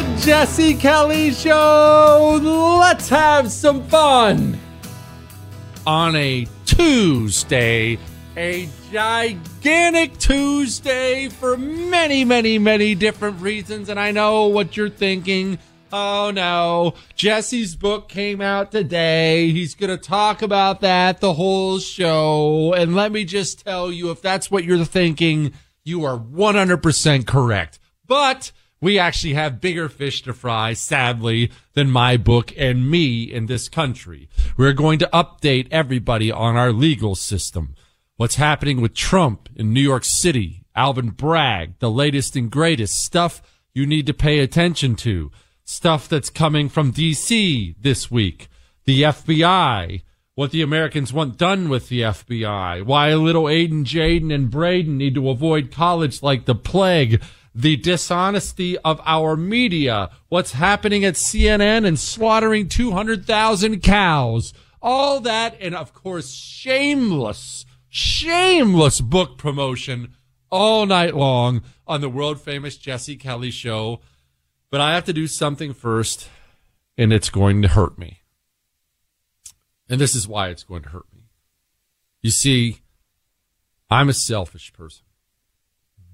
The Jesse Kelly Show. Let's have some fun on a Tuesday, a gigantic Tuesday for many, many, many different reasons. And I know what you're thinking. Oh no, Jesse's book came out today. He's going to talk about that the whole show. And let me just tell you, if that's what you're thinking, you are 100% correct. But we actually have bigger fish to fry, sadly, than my book and me in this country. We're going to update everybody on our legal system. What's happening with Trump in New York City, Alvin Bragg, the latest and greatest stuff you need to pay attention to stuff that's coming from DC this week, the FBI, what the Americans want done with the FBI, why little Aiden, Jaden, and Braden need to avoid college like the plague, the dishonesty of our media, what's happening at CNN and slaughtering 200,000 cows, all that, and of course, shameless, shameless book promotion all night long on the world famous Jesse Kelly show but I have to do something first, and it's going to hurt me. And this is why it's going to hurt me. You see, I'm a selfish person,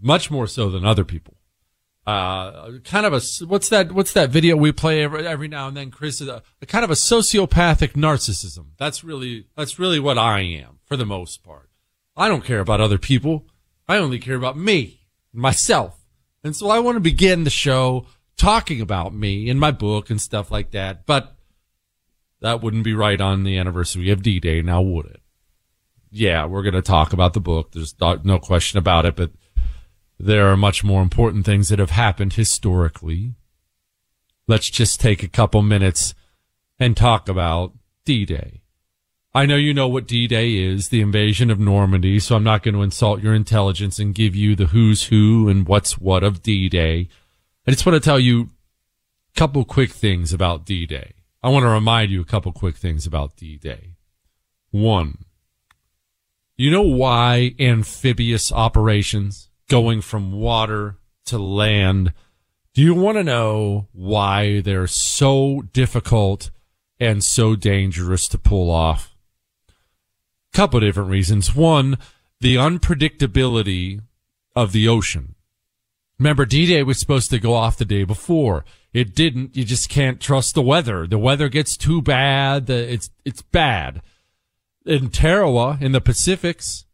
much more so than other people. Uh, kind of a what's that? What's that video we play every, every now and then? Chris is a, a kind of a sociopathic narcissism. That's really that's really what I am for the most part. I don't care about other people. I only care about me, myself. And so I want to begin the show talking about me and my book and stuff like that. But that wouldn't be right on the anniversary of D Day, now would it? Yeah, we're going to talk about the book. There's no question about it, but there are much more important things that have happened historically. Let's just take a couple minutes and talk about D Day. I know you know what D Day is, the invasion of Normandy, so I'm not going to insult your intelligence and give you the who's who and what's what of D Day. I just want to tell you a couple quick things about D Day. I want to remind you a couple quick things about D Day. One, you know why amphibious operations going from water to land? Do you want to know why they're so difficult and so dangerous to pull off? A couple different reasons. One, the unpredictability of the ocean. Remember, D-Day was supposed to go off the day before. It didn't. You just can't trust the weather. The weather gets too bad. It's, it's bad. In Tarawa, in the Pacifics,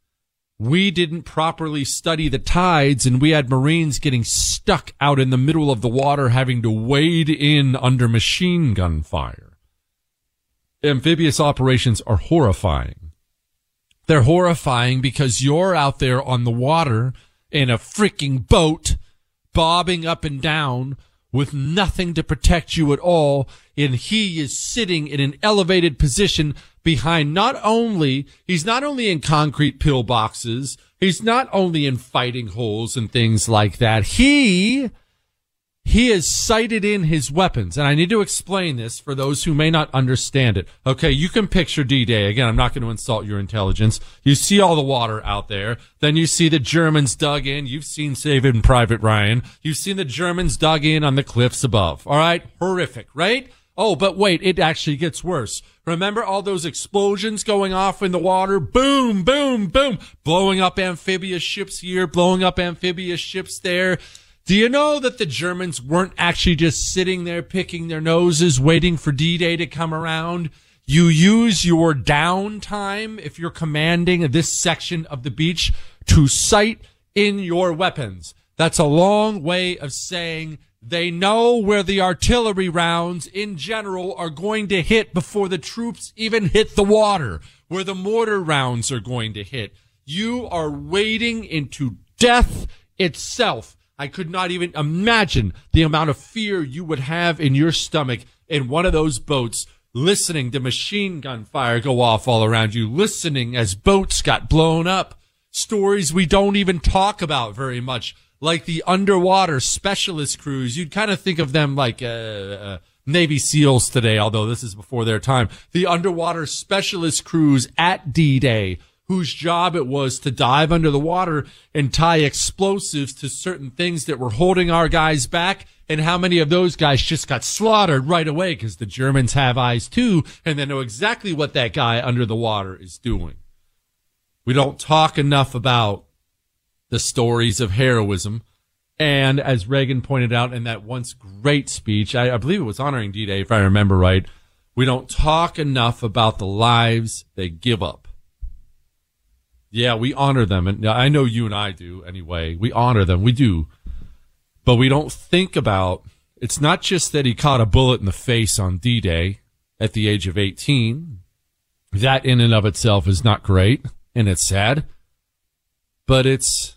we didn't properly study the tides and we had Marines getting stuck out in the middle of the water having to wade in under machine gun fire. Amphibious operations are horrifying. They're horrifying because you're out there on the water in a freaking boat, bobbing up and down with nothing to protect you at all. And he is sitting in an elevated position behind not only, he's not only in concrete pillboxes, he's not only in fighting holes and things like that. He he has sighted in his weapons. And I need to explain this for those who may not understand it. Okay, you can picture D-Day. Again, I'm not going to insult your intelligence. You see all the water out there. Then you see the Germans dug in. You've seen Saving Private Ryan. You've seen the Germans dug in on the cliffs above. All right? Horrific, right? Oh, but wait, it actually gets worse. Remember all those explosions going off in the water? Boom, boom, boom. Blowing up amphibious ships here, blowing up amphibious ships there. Do you know that the Germans weren't actually just sitting there picking their noses waiting for D-Day to come around? You use your downtime if you're commanding this section of the beach to sight in your weapons. That's a long way of saying they know where the artillery rounds in general are going to hit before the troops even hit the water, where the mortar rounds are going to hit. You are wading into death itself I could not even imagine the amount of fear you would have in your stomach in one of those boats, listening to machine gun fire go off all around you, listening as boats got blown up. Stories we don't even talk about very much, like the underwater specialist crews. You'd kind of think of them like, uh, uh, Navy SEALs today, although this is before their time. The underwater specialist crews at D-Day whose job it was to dive under the water and tie explosives to certain things that were holding our guys back. And how many of those guys just got slaughtered right away because the Germans have eyes too and they know exactly what that guy under the water is doing. We don't talk enough about the stories of heroism. And as Reagan pointed out in that once great speech, I, I believe it was honoring D-Day, if I remember right, we don't talk enough about the lives they give up yeah, we honor them. And I know you and I do anyway. We honor them. We do. But we don't think about it's not just that he caught a bullet in the face on D Day at the age of 18. That in and of itself is not great and it's sad. But it's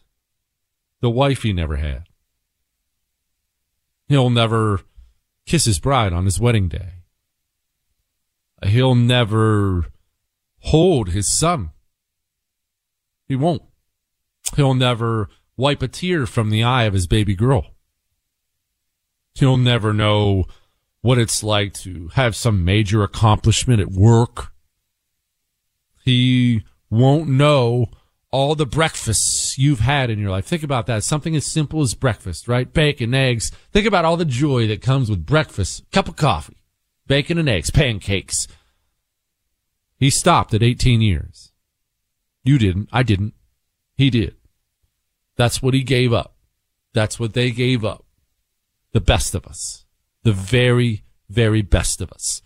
the wife he never had. He'll never kiss his bride on his wedding day. He'll never hold his son he won't. He'll never wipe a tear from the eye of his baby girl. He'll never know what it's like to have some major accomplishment at work. He won't know all the breakfasts you've had in your life. Think about that. Something as simple as breakfast, right? Bacon, eggs. Think about all the joy that comes with breakfast. Cup of coffee, bacon and eggs, pancakes. He stopped at 18 years. You didn't. I didn't. He did. That's what he gave up. That's what they gave up. The best of us. The very, very best of us.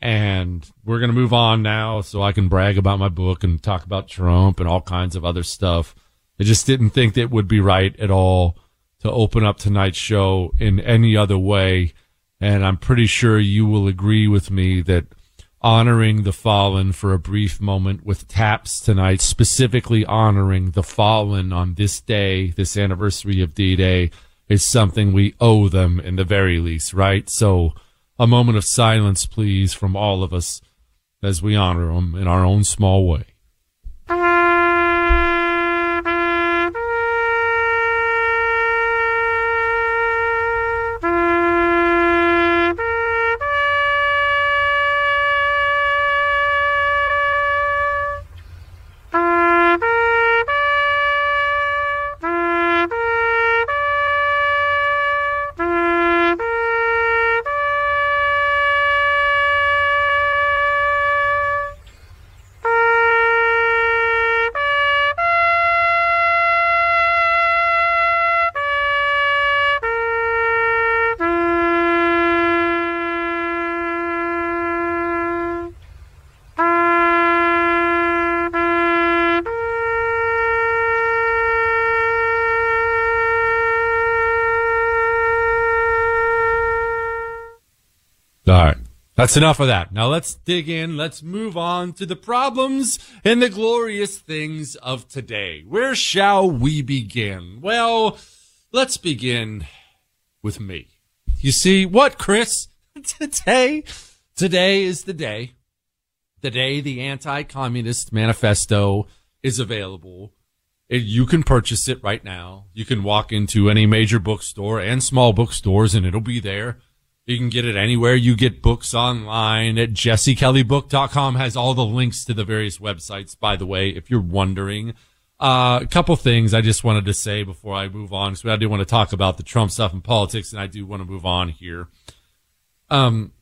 And we're going to move on now so I can brag about my book and talk about Trump and all kinds of other stuff. I just didn't think that it would be right at all to open up tonight's show in any other way. And I'm pretty sure you will agree with me that honoring the fallen for a brief moment with taps tonight, specifically honoring the fallen on this day, this anniversary of D Day, is something we owe them in the very least, right? So, a moment of silence, please, from all of us as we honor them in our own small way. That's enough of that. Now let's dig in. Let's move on to the problems and the glorious things of today. Where shall we begin? Well, let's begin with me. You see what, Chris? Today, today is the day. The day the anti-communist manifesto is available. You can purchase it right now. You can walk into any major bookstore and small bookstores and it'll be there. You can get it anywhere you get books online at jessekellybook.com has all the links to the various websites, by the way, if you're wondering. Uh, a couple things I just wanted to say before I move on, because I do want to talk about the Trump stuff and politics, and I do want to move on here. Um,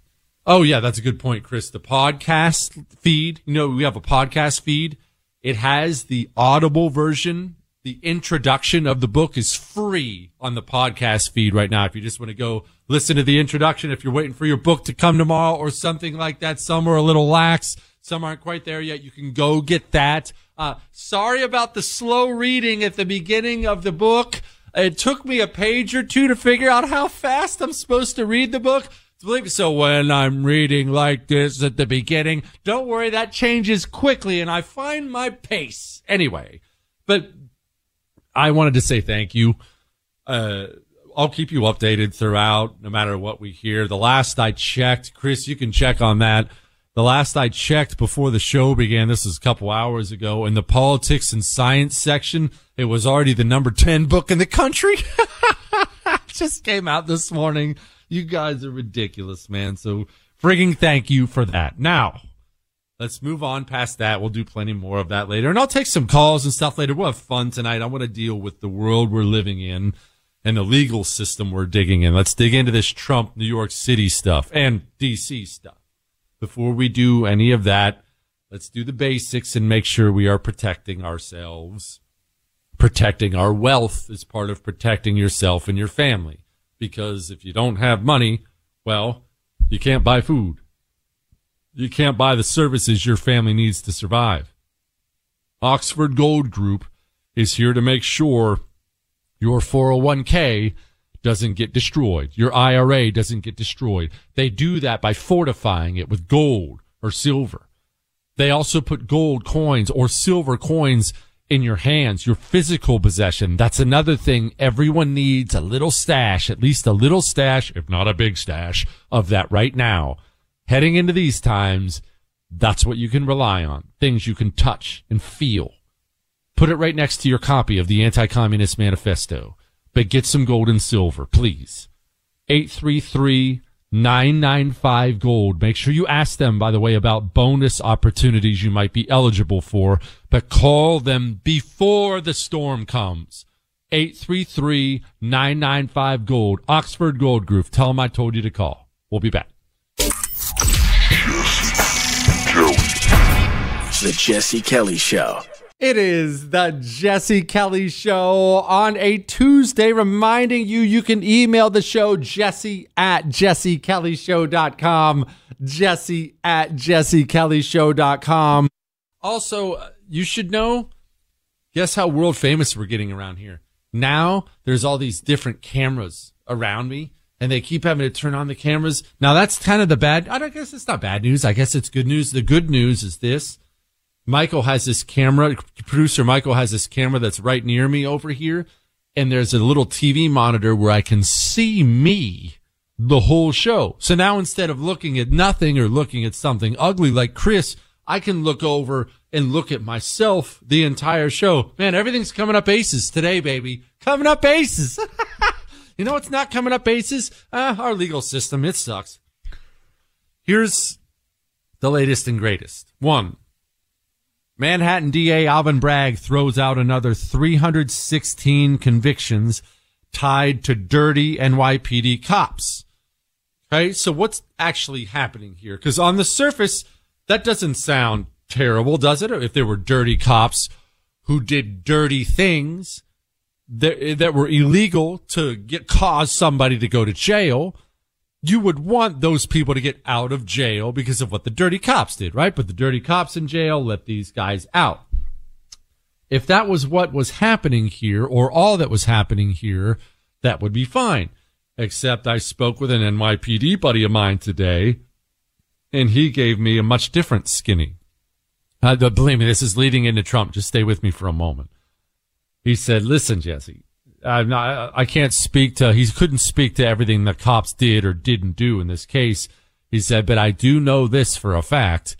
oh yeah, that's a good point, Chris. The podcast feed, you know, we have a podcast feed. It has the audible version. The introduction of the book is free on the podcast feed right now. If you just want to go listen to the introduction, if you're waiting for your book to come tomorrow or something like that, some are a little lax. Some aren't quite there yet. You can go get that. Uh, sorry about the slow reading at the beginning of the book. It took me a page or two to figure out how fast I'm supposed to read the book. So when I'm reading like this at the beginning, don't worry, that changes quickly and I find my pace. Anyway, but I wanted to say thank you. Uh, I'll keep you updated throughout, no matter what we hear. The last I checked, Chris, you can check on that. The last I checked before the show began, this was a couple hours ago, in the politics and science section, it was already the number 10 book in the country. Just came out this morning. You guys are ridiculous, man. So frigging thank you for that. Now, let's move on past that. We'll do plenty more of that later. And I'll take some calls and stuff later. We'll have fun tonight. I want to deal with the world we're living in and the legal system we're digging in. Let's dig into this Trump New York City stuff and DC stuff. Before we do any of that, let's do the basics and make sure we are protecting ourselves. Protecting our wealth is part of protecting yourself and your family. Because if you don't have money, well, you can't buy food. You can't buy the services your family needs to survive. Oxford Gold Group is here to make sure your 401k doesn't get destroyed. Your IRA doesn't get destroyed. They do that by fortifying it with gold or silver. They also put gold coins or silver coins in your hands, your physical possession. That's another thing. Everyone needs a little stash, at least a little stash, if not a big stash of that right now. Heading into these times, that's what you can rely on. Things you can touch and feel. Put it right next to your copy of the Anti-Communist Manifesto. But get some gold and silver, please. 833-995 gold. Make sure you ask them, by the way, about bonus opportunities you might be eligible for, but call them before the storm comes. 833-995 gold. Oxford Gold Group. Tell them I told you to call. We'll be back. The Jesse Kelly Show. It is the Jesse Kelly Show on a Tuesday, reminding you you can email the show jesse at jessekellyshow.com. Jesse at jessekellyshow.com. Also, uh, you should know guess how world famous we're getting around here. Now there's all these different cameras around me and they keep having to turn on the cameras. Now that's kind of the bad. I guess it's not bad news. I guess it's good news. The good news is this. Michael has this camera, producer Michael has this camera that's right near me over here. And there's a little TV monitor where I can see me the whole show. So now instead of looking at nothing or looking at something ugly like Chris, I can look over and look at myself the entire show. Man, everything's coming up aces today, baby. Coming up aces. you know what's not coming up aces? Uh, our legal system. It sucks. Here's the latest and greatest. One. Manhattan DA Alvin Bragg throws out another 316 convictions tied to dirty NYPD cops. Okay, so what's actually happening here? Because on the surface, that doesn't sound terrible, does it? If there were dirty cops who did dirty things that, that were illegal to get cause somebody to go to jail, you would want those people to get out of jail because of what the dirty cops did, right? But the dirty cops in jail, let these guys out. If that was what was happening here or all that was happening here, that would be fine. Except I spoke with an NYPD buddy of mine today and he gave me a much different skinny. Uh, believe me, this is leading into Trump. Just stay with me for a moment. He said, listen, Jesse, I'm not, I can't speak to, he couldn't speak to everything the cops did or didn't do in this case. He said, but I do know this for a fact.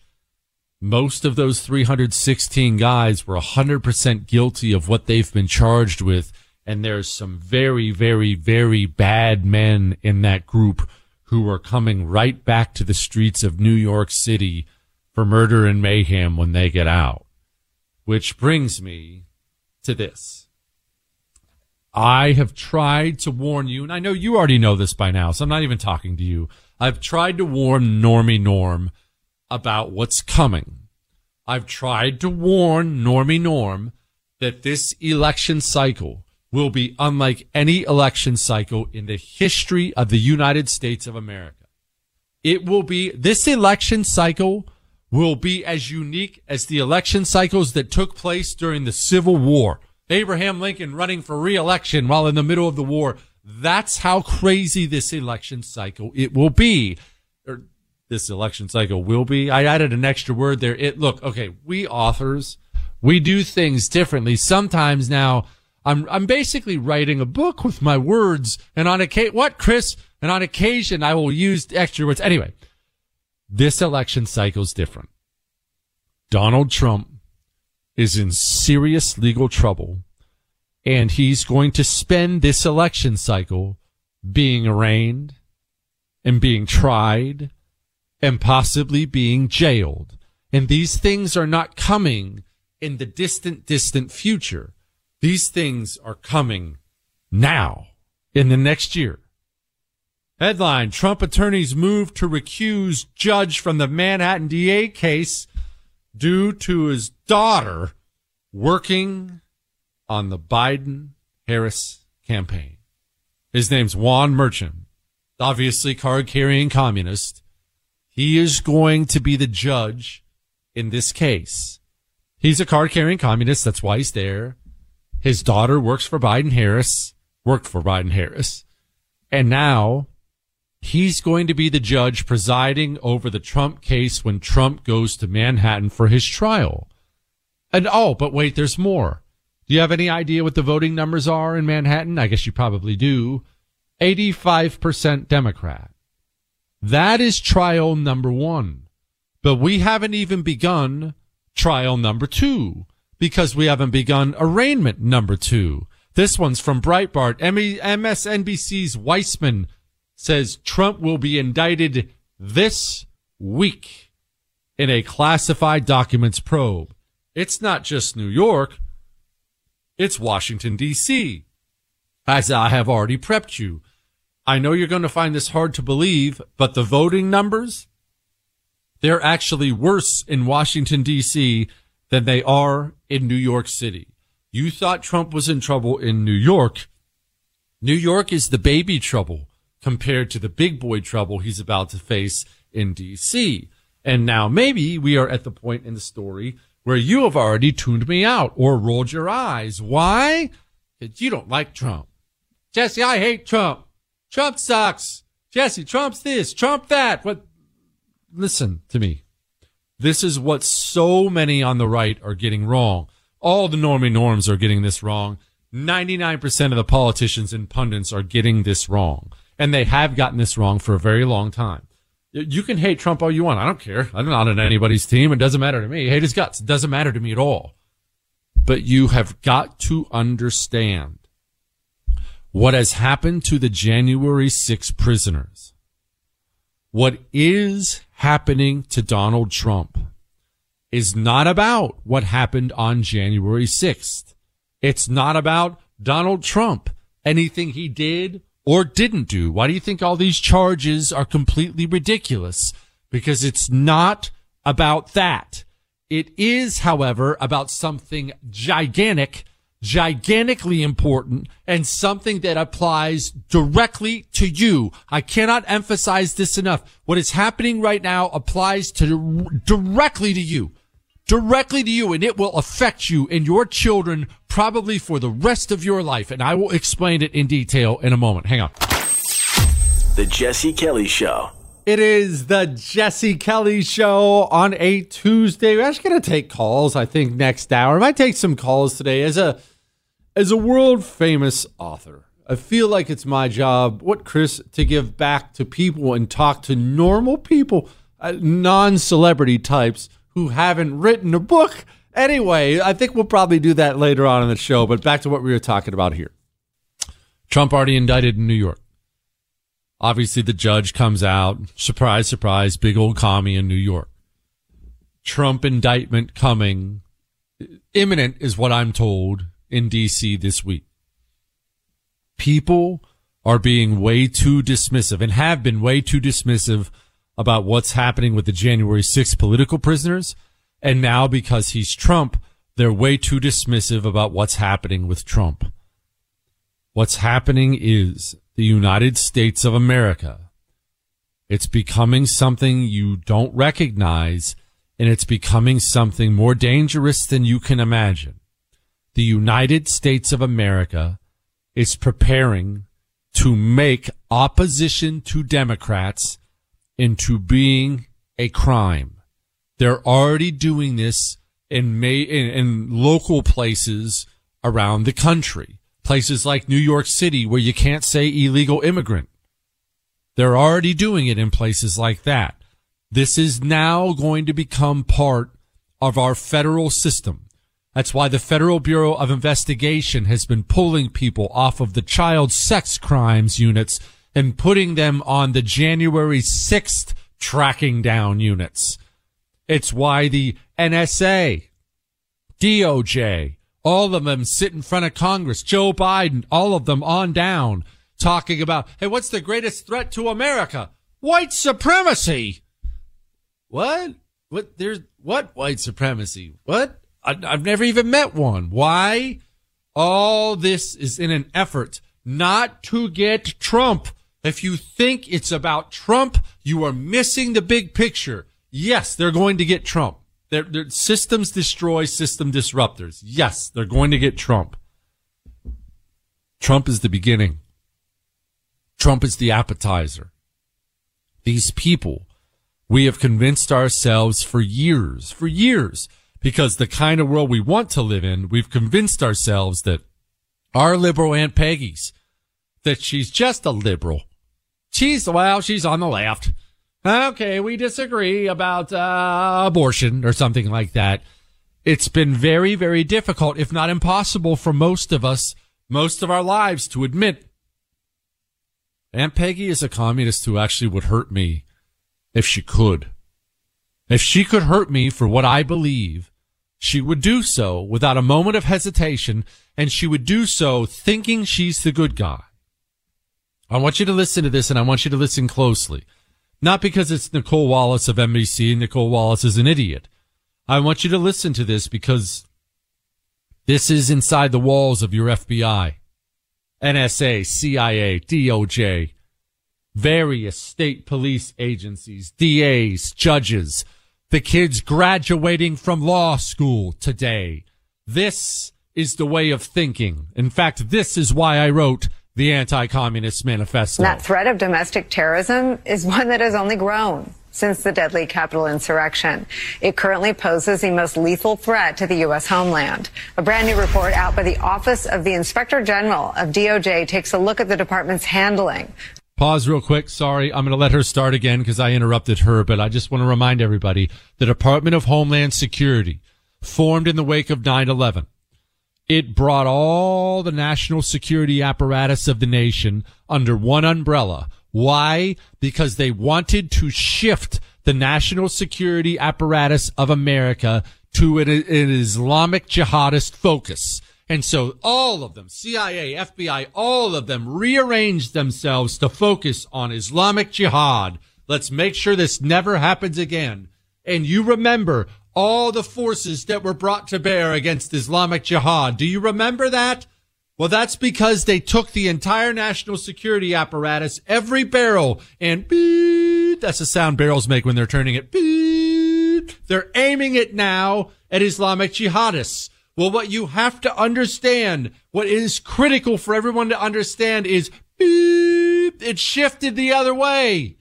Most of those 316 guys were 100% guilty of what they've been charged with. And there's some very, very, very bad men in that group who are coming right back to the streets of New York City for murder and mayhem when they get out. Which brings me to this. I have tried to warn you, and I know you already know this by now, so I'm not even talking to you. I've tried to warn Normie Norm about what's coming. I've tried to warn Normie Norm that this election cycle will be unlike any election cycle in the history of the United States of America. It will be, this election cycle will be as unique as the election cycles that took place during the Civil War. Abraham Lincoln running for reelection while in the middle of the war. That's how crazy this election cycle it will be. Or this election cycle will be. I added an extra word there. It look, okay, we authors, we do things differently. Sometimes now I'm I'm basically writing a book with my words and on occasion what Chris and on occasion I will use extra words. Anyway, this election cycle is different. Donald Trump is in serious legal trouble and he's going to spend this election cycle being arraigned and being tried and possibly being jailed. And these things are not coming in the distant, distant future. These things are coming now in the next year. Headline Trump attorneys move to recuse judge from the Manhattan DA case due to his daughter working on the Biden Harris campaign. His name's Juan Merchan, obviously card carrying communist. He is going to be the judge in this case. He's a card carrying communist. That's why he's there. His daughter works for Biden Harris, worked for Biden Harris. And now he's going to be the judge presiding over the Trump case when Trump goes to Manhattan for his trial. And oh, but wait, there's more. Do you have any idea what the voting numbers are in Manhattan? I guess you probably do. 85% Democrat. That is trial number one. But we haven't even begun trial number two because we haven't begun arraignment number two. This one's from Breitbart. MSNBC's Weissmann says Trump will be indicted this week in a classified documents probe. It's not just New York. It's Washington DC. As I have already prepped you. I know you're going to find this hard to believe, but the voting numbers, they're actually worse in Washington DC than they are in New York City. You thought Trump was in trouble in New York. New York is the baby trouble compared to the big boy trouble he's about to face in DC. And now maybe we are at the point in the story where you have already tuned me out or rolled your eyes. Why? Because you don't like Trump. Jesse, I hate Trump. Trump sucks. Jesse, Trump's this, Trump that. What? Listen to me. This is what so many on the right are getting wrong. All the normie norms are getting this wrong. 99% of the politicians and pundits are getting this wrong. And they have gotten this wrong for a very long time. You can hate Trump all you want. I don't care. I'm not on anybody's team. It doesn't matter to me. Hate his guts. It doesn't matter to me at all. But you have got to understand what has happened to the January 6 prisoners. What is happening to Donald Trump is not about what happened on January 6th. It's not about Donald Trump, anything he did or didn't do. Why do you think all these charges are completely ridiculous? Because it's not about that. It is, however, about something gigantic, gigantically important, and something that applies directly to you. I cannot emphasize this enough. What is happening right now applies to directly to you directly to you and it will affect you and your children probably for the rest of your life. And I will explain it in detail in a moment. Hang on. The Jesse Kelly Show. It is the Jesse Kelly Show on a Tuesday. We're actually going to take calls, I think, next hour. I might take some calls today as a as a world famous author. I feel like it's my job, what Chris, to give back to people and talk to normal people, uh, non celebrity types who haven't written a book. Anyway, I think we'll probably do that later on in the show, but back to what we were talking about here. Trump already indicted in New York. Obviously, the judge comes out. Surprise, surprise, big old commie in New York. Trump indictment coming imminent is what I'm told in DC this week. People are being way too dismissive and have been way too dismissive about what's happening with the January 6th political prisoners. And now because he's Trump, they're way too dismissive about what's happening with Trump. What's happening is the United States of America. It's becoming something you don't recognize and it's becoming something more dangerous than you can imagine. The United States of America is preparing to make opposition to Democrats into being a crime. They're already doing this in may in, in local places around the country. Places like New York City where you can't say illegal immigrant. They're already doing it in places like that. This is now going to become part of our federal system. That's why the Federal Bureau of Investigation has been pulling people off of the child sex crimes units and putting them on the January 6th tracking down units. It's why the NSA, DOJ, all of them sit in front of Congress, Joe Biden, all of them on down talking about, hey, what's the greatest threat to America? White supremacy. What? What? There's what white supremacy? What? I, I've never even met one. Why? All this is in an effort not to get Trump if you think it's about Trump, you are missing the big picture. Yes, they're going to get Trump. They're, they're systems destroy system disruptors. Yes, they're going to get Trump. Trump is the beginning. Trump is the appetizer. These people, we have convinced ourselves for years, for years, because the kind of world we want to live in, we've convinced ourselves that our liberal Aunt Peggy's, that she's just a liberal. She's, well, she's on the left. Okay, we disagree about uh, abortion or something like that. It's been very, very difficult, if not impossible, for most of us, most of our lives to admit Aunt Peggy is a communist who actually would hurt me if she could. If she could hurt me for what I believe, she would do so without a moment of hesitation, and she would do so thinking she's the good guy. I want you to listen to this and I want you to listen closely. Not because it's Nicolle Wallace of NBC. Nicolle Wallace is an idiot. I want you to listen to this because this is inside the walls of your FBI, NSA, CIA, DOJ, various state police agencies, DAs, judges, the kids graduating from law school today. This is the way of thinking. In fact, this is why I wrote the anti-communist manifesto. That threat of domestic terrorism is one that has only grown since the deadly Capitol insurrection. It currently poses the most lethal threat to the U.S. homeland. A brand new report out by the Office of the Inspector General of DOJ takes a look at the department's handling. Pause real quick. Sorry, I'm going to let her start again because I interrupted her, but I just want to remind everybody the Department of Homeland Security formed in the wake of 9-11. It brought all the national security apparatus of the nation under one umbrella. Why? Because they wanted to shift the national security apparatus of America to an, an Islamic jihadist focus. And so all of them, CIA, FBI, all of them rearranged themselves to focus on Islamic jihad. Let's make sure this never happens again. And you remember all the forces that were brought to bear against Islamic jihad. Do you remember that? Well, that's because they took the entire national security apparatus, every barrel, and beep, that's the sound barrels make when they're turning it. Beep, they're aiming it now at Islamic jihadists. Well, what you have to understand, what is critical for everyone to understand is beep, it shifted the other way.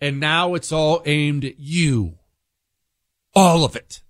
And now it's all aimed at you. All of it.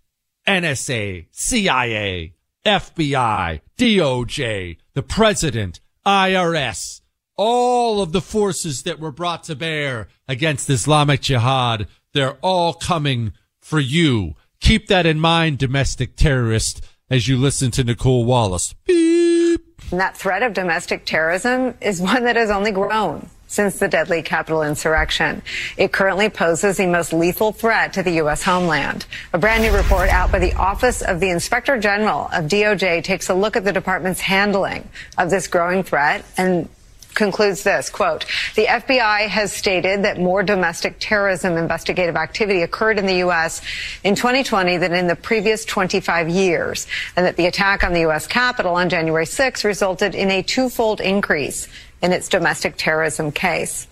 NSA, CIA, FBI, DOJ, the president, IRS, all of the forces that were brought to bear against Islamic jihad, they're all coming for you. Keep that in mind, domestic terrorist, as you listen to Nicolle Wallace. Beep. And that threat of domestic terrorism is one that has only grown since the deadly Capitol insurrection. It currently poses the most lethal threat to the U.S. homeland. A brand new report out by the Office of the Inspector General of DOJ takes a look at the department's handling of this growing threat and concludes this quote the fbi has stated that more domestic terrorism investigative activity occurred in the u.s in 2020 than in the previous 25 years and that the attack on the u.s capitol on january 6 resulted in a twofold increase in its domestic terrorism case.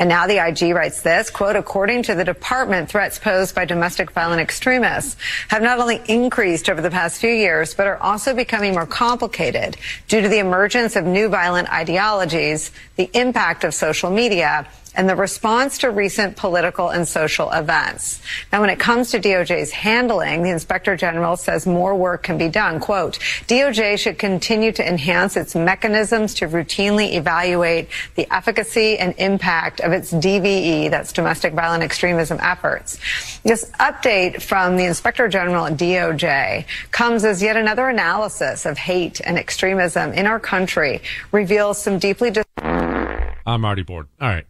And now the IG writes this, quote, according to the department, threats posed by domestic violent extremists have not only increased over the past few years, but are also becoming more complicated due to the emergence of new violent ideologies, the impact of social media, and the response to recent political and social events. Now, when it comes to DOJ's handling, the Inspector General says more work can be done. Quote, DOJ should continue to enhance its mechanisms to routinely evaluate the efficacy and impact of its DVE, that's domestic violent extremism efforts. This update from the Inspector General at DOJ comes as yet another analysis of hate and extremism in our country reveals some deeply. I'm already bored. All right.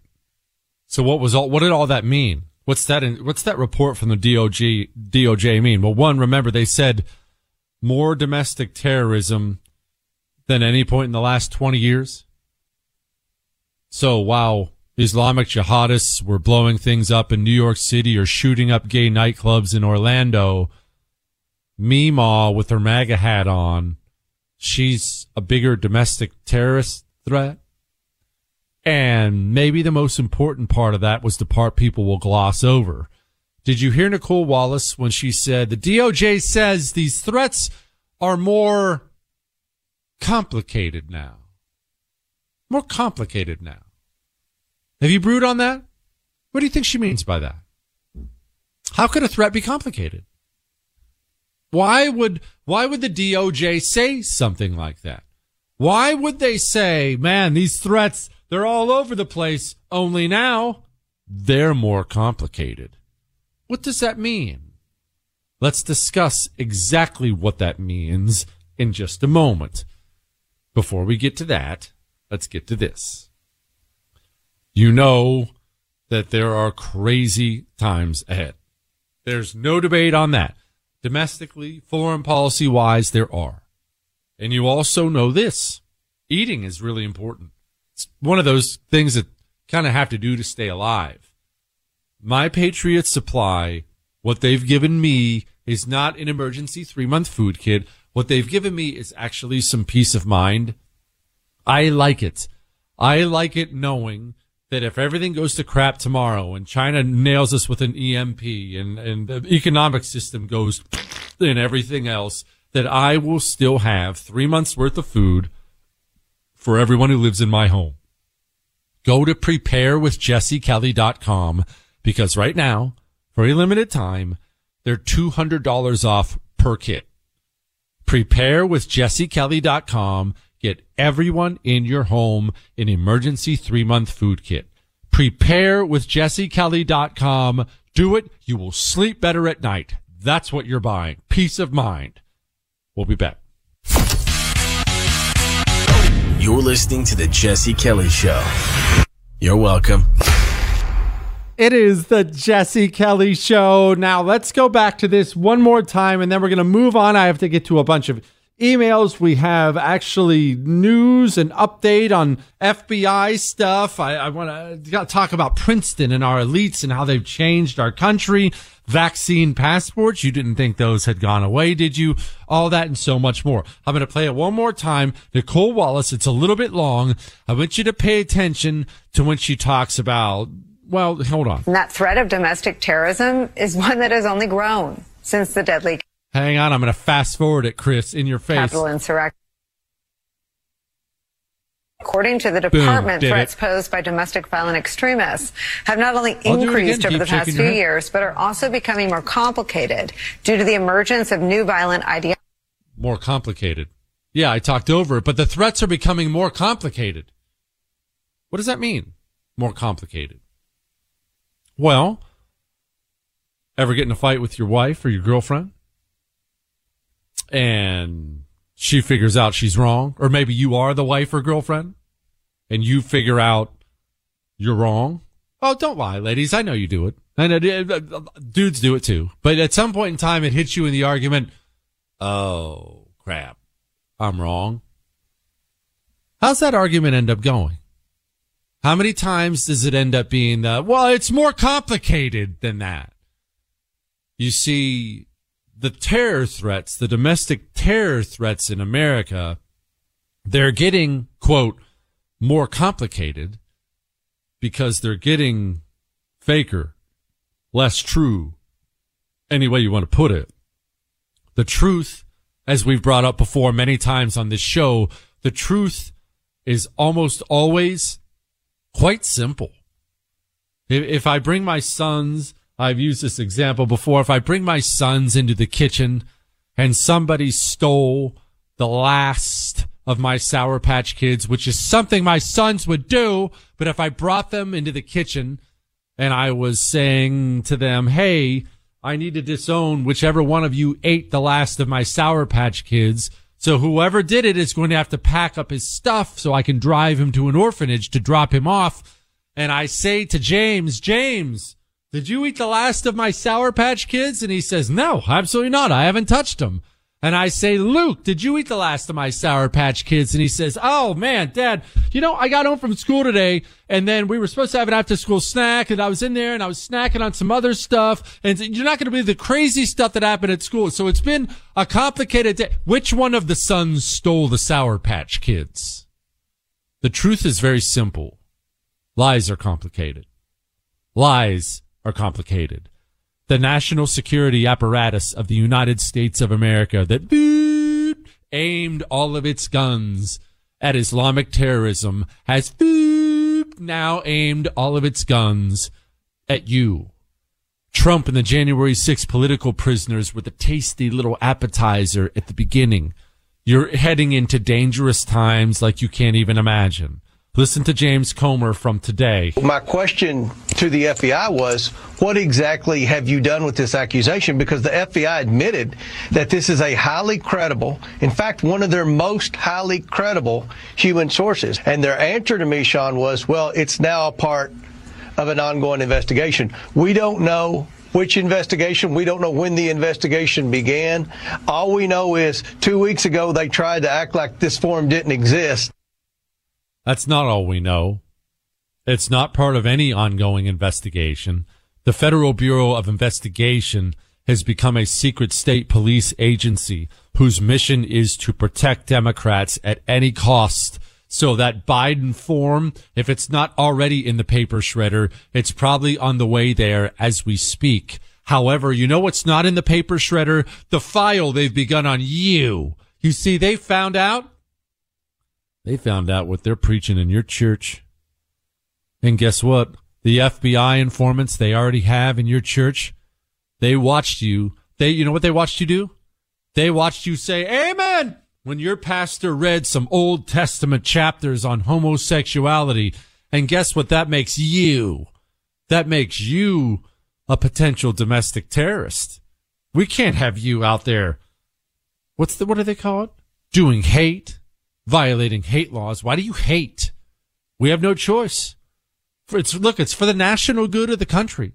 So what was all, what did all that mean? What's that in, what's that report from the DOG, DOJ mean? Well, one, remember they said more domestic terrorism than any point in the last 20 years. So while Islamic jihadists were blowing things up in New York City or shooting up gay nightclubs in Orlando, Meemaw with her MAGA hat on, she's a bigger domestic terrorist threat. And maybe the most important part of that was the part people will gloss over. Did you hear Nicolle Wallace when she said the DOJ says these threats are more complicated now? More complicated now. Have you brewed on that? What do you think she means by that? How could a threat be complicated? Why would, why would the DOJ say something like that? Why would they say, man, these threats, they're all over the place, only now they're more complicated. What does that mean? Let's discuss exactly what that means in just a moment. Before we get to that, let's get to this. You know that there are crazy times ahead. There's no debate on that. Domestically, foreign policy wise, there are. And you also know this. Eating is really important it's one of those things that kind of have to do to stay alive. My Patriot Supply, what they've given me is not an emergency three month food kit. What they've given me is actually some peace of mind. I like it. I like it knowing that if everything goes to crap tomorrow and China nails us with an EMP and, and the economic system goes and everything else, that I will still have three months worth of food for everyone who lives in my home. Go to preparewithjessekelly.com because right now, for a limited time, they're $200 off per kit. Preparewithjessekelly.com. Get everyone in your home an emergency three month food kit. Preparewithjessekelly.com. Do it. You will sleep better at night. That's what you're buying. Peace of mind. We'll be back. You're listening to the Jesse Kelly Show. You're welcome. It is the Jesse Kelly Show. Now, let's go back to this one more time and then we're going to move on. I have to get to a bunch of emails. We have actually news and update on FBI stuff. I, I want to talk about Princeton and our elites and how they've changed our country. Vaccine passports. You didn't think those had gone away, did you? All that and so much more. I'm going to play it one more time. Nicolle Wallace. It's a little bit long. I want you to pay attention to when she talks about well, hold on. And that threat of domestic terrorism is one that has only grown since the deadly. Hang on, I'm going to fast forward it, Chris, in your face. Capitol insurrection. According to the department, Boom, threats it. posed by domestic violent extremists have not only increased over Keep the past few years, but are also becoming more complicated due to the emergence of new violent ideologies. More complicated. Yeah, I talked over it, but the threats are becoming more complicated. What does that mean? More complicated. Well, ever get in a fight with your wife or your girlfriend? And she figures out she's wrong, or maybe you are the wife or girlfriend and you figure out you're wrong. Oh, don't lie, ladies. I know you do it. I know uh, dudes do it too. But at some point in time, it hits you in the argument. Oh, crap. I'm wrong. How's that argument end up going? How many times does it end up being the, well, it's more complicated than that? You see, the terror threats, the domestic terror threats in America, they're getting, quote, more complicated because they're getting faker, less true, any way you want to put it. The truth, as we've brought up before many times on this show, the truth is almost always quite simple. If, I bring my sons, I've used this example before. If I bring my sons into the kitchen and somebody stole the last of my Sour Patch Kids, which is something my sons would do, but if I brought them into the kitchen and I was saying to them, Hey, I need to disown whichever one of you ate the last of my Sour Patch Kids. So whoever did it is going to have to pack up his stuff so I can drive him to an orphanage to drop him off. And I say to James, James, did you eat the last of my Sour Patch Kids? And he says, no, absolutely not. I haven't touched them. And I say, Luke, did you eat the last of my Sour Patch Kids? And he says, oh man, dad, you know, I got home from school today and then we were supposed to have an after school snack and I was in there and I was snacking on some other stuff. And you're not going to believe the crazy stuff that happened at school. So it's been a complicated day. Which one of the sons stole the Sour Patch Kids? The truth is very simple. Lies are complicated. Lies are complicated. The national security apparatus of the United States of America that aimed all of its guns at Islamic terrorism has now aimed all of its guns at you. Trump and the January 6 political prisoners were the tasty little appetizer at the beginning. You're heading into dangerous times like you can't even imagine. Listen to James Comer from today. My question to the FBI was, what exactly have you done with this accusation? Because the FBI admitted that this is a highly credible, in fact, one of their most highly credible human sources. And their answer to me, Sean, was, well, it's now a part of an ongoing investigation. We don't know which investigation. We don't know when the investigation began. All we know is two weeks ago they tried to act like this form didn't exist. That's not all we know. It's not part of any ongoing investigation. The Federal Bureau of Investigation has become a secret state police agency whose mission is to protect Democrats at any cost. So that Biden form, if it's not already in the paper shredder, it's probably on the way there as we speak. However, you know what's not in the paper shredder? The file they've begun on you. You see, they found out they found out what they're preaching in your church. And guess what? The FBI informants they already have in your church, they watched you. They, you know what they watched you do? They watched you say amen when your pastor read some Old Testament chapters on homosexuality And guess what? That makes you, that makes you a potential domestic terrorist. We can't have you out there. What's the, what do they call it? Doing hate, violating hate laws. Why do you hate? We have no choice. It's, look, it's for the national good of the country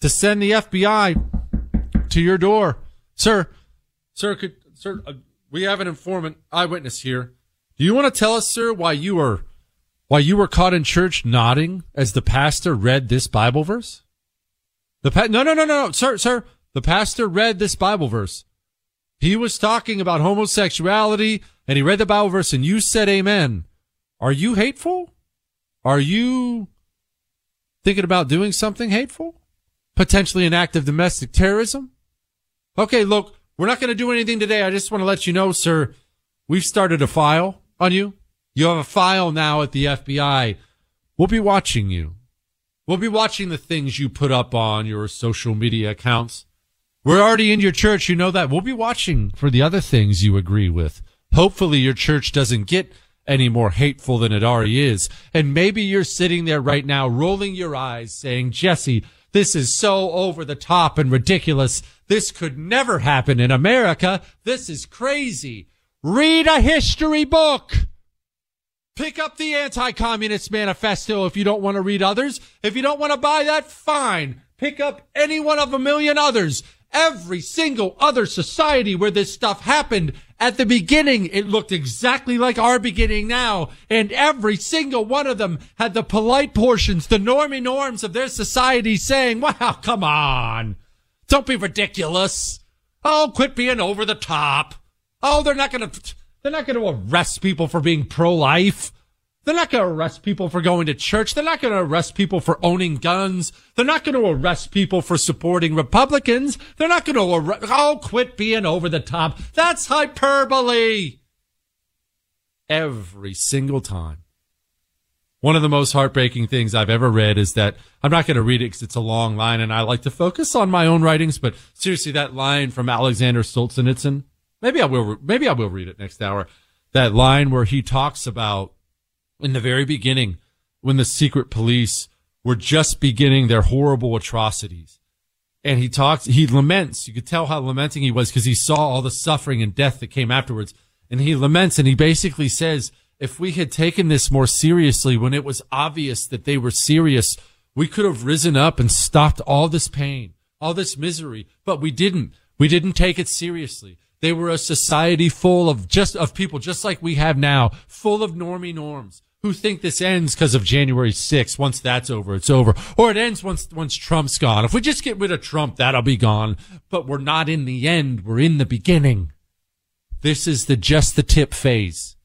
to send the FBI to your door. Sir, sir, could, sir, uh, we have an informant eyewitness here. Do you want to tell us, sir, why you were, why you were caught in church nodding as the pastor read this Bible verse? The pa- no, no, no, no, no, sir, sir. The pastor read this Bible verse. He was talking about homosexuality and he read the Bible verse and you said amen. Are you hateful? Are you thinking about doing something hateful? Potentially an act of domestic terrorism? Okay, look, we're not going to do anything today. I just want to let you know, sir, we've started a file on you. You have a file now at the FBI. We'll be watching you. We'll be watching the things you put up on your social media accounts. We're already in your church. You know that. We'll be watching for the other things you agree with. Hopefully your church doesn't get any more hateful than it already is. And maybe you're sitting there right now rolling your eyes saying, Jesse, this is so over the top and ridiculous. This could never happen in America. This is crazy. Read a history book. Pick up the Anti-Communist Manifesto if you don't want to read others. If you don't want to buy that, fine. Pick up any one of a million others. Every single other society where this stuff happened at the beginning, it looked exactly like our beginning now. And every single one of them had the polite portions, the normie norms of their society saying, wow, come on. Don't be ridiculous. Oh, quit being over the top. Oh, they're not going to, they're not going to arrest people for being pro-life. They're not going to arrest people for going to church. They're not going to arrest people for owning guns. They're not going to arrest people for supporting Republicans. They're not going to arrest, oh, quit being over the top. That's hyperbole. Every single time. One of the most heartbreaking things I've ever read is that I'm not going to read it because it's a long line and I like to focus on my own writings, but seriously, that line from Alexander Solzhenitsyn, maybe I will, maybe I will read it next hour. That line where he talks about in the very beginning when the secret police were just beginning their horrible atrocities. And he talks, he laments. You could tell how lamenting he was because he saw all the suffering and death that came afterwards. And he laments and he basically says, if we had taken this more seriously when it was obvious that they were serious, we could have risen up and stopped all this pain, all this misery, but we didn't. We didn't take it seriously. They were a society full of just, of people just like we have now, full of normie norms, who think this ends because of January 6th. Once that's over, it's over. Or it ends once, once Trump's gone. If we just get rid of Trump, that'll be gone. But we're not in the end. We're in the beginning. This is the just the tip phase.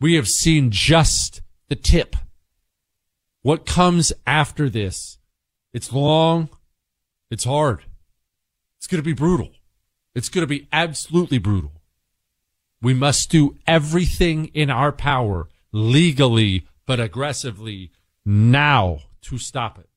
We have seen just the tip. What comes after this? It's long. It's hard. It's going to be brutal. It's going to be absolutely brutal. We must do everything in our power legally, but aggressively now to stop it.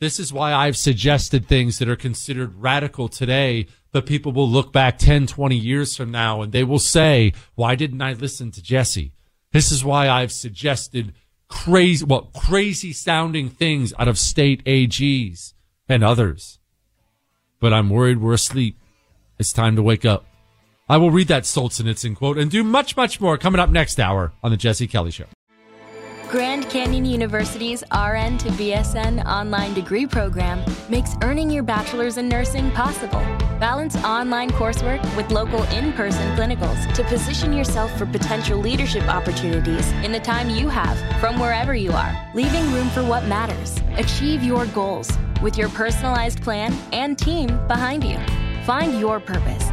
This is why I've suggested things that are considered radical today, but people will look back 10, 20 years from now and they will say, why didn't I listen to Jesse? This is why I've suggested crazy, well, crazy sounding things out of state AGs and others. But I'm worried we're asleep. It's time to wake up. I will read that Solzhenitsyn quote and do much, much more coming up next hour on the Jesse Kelly Show. Grand Canyon University's RN to BSN online degree program makes earning your bachelor's in nursing possible. Balance online coursework with local in person clinicals to position yourself for potential leadership opportunities in the time you have from wherever you are, leaving room for what matters. Achieve your goals with your personalized plan and team behind you. Find your purpose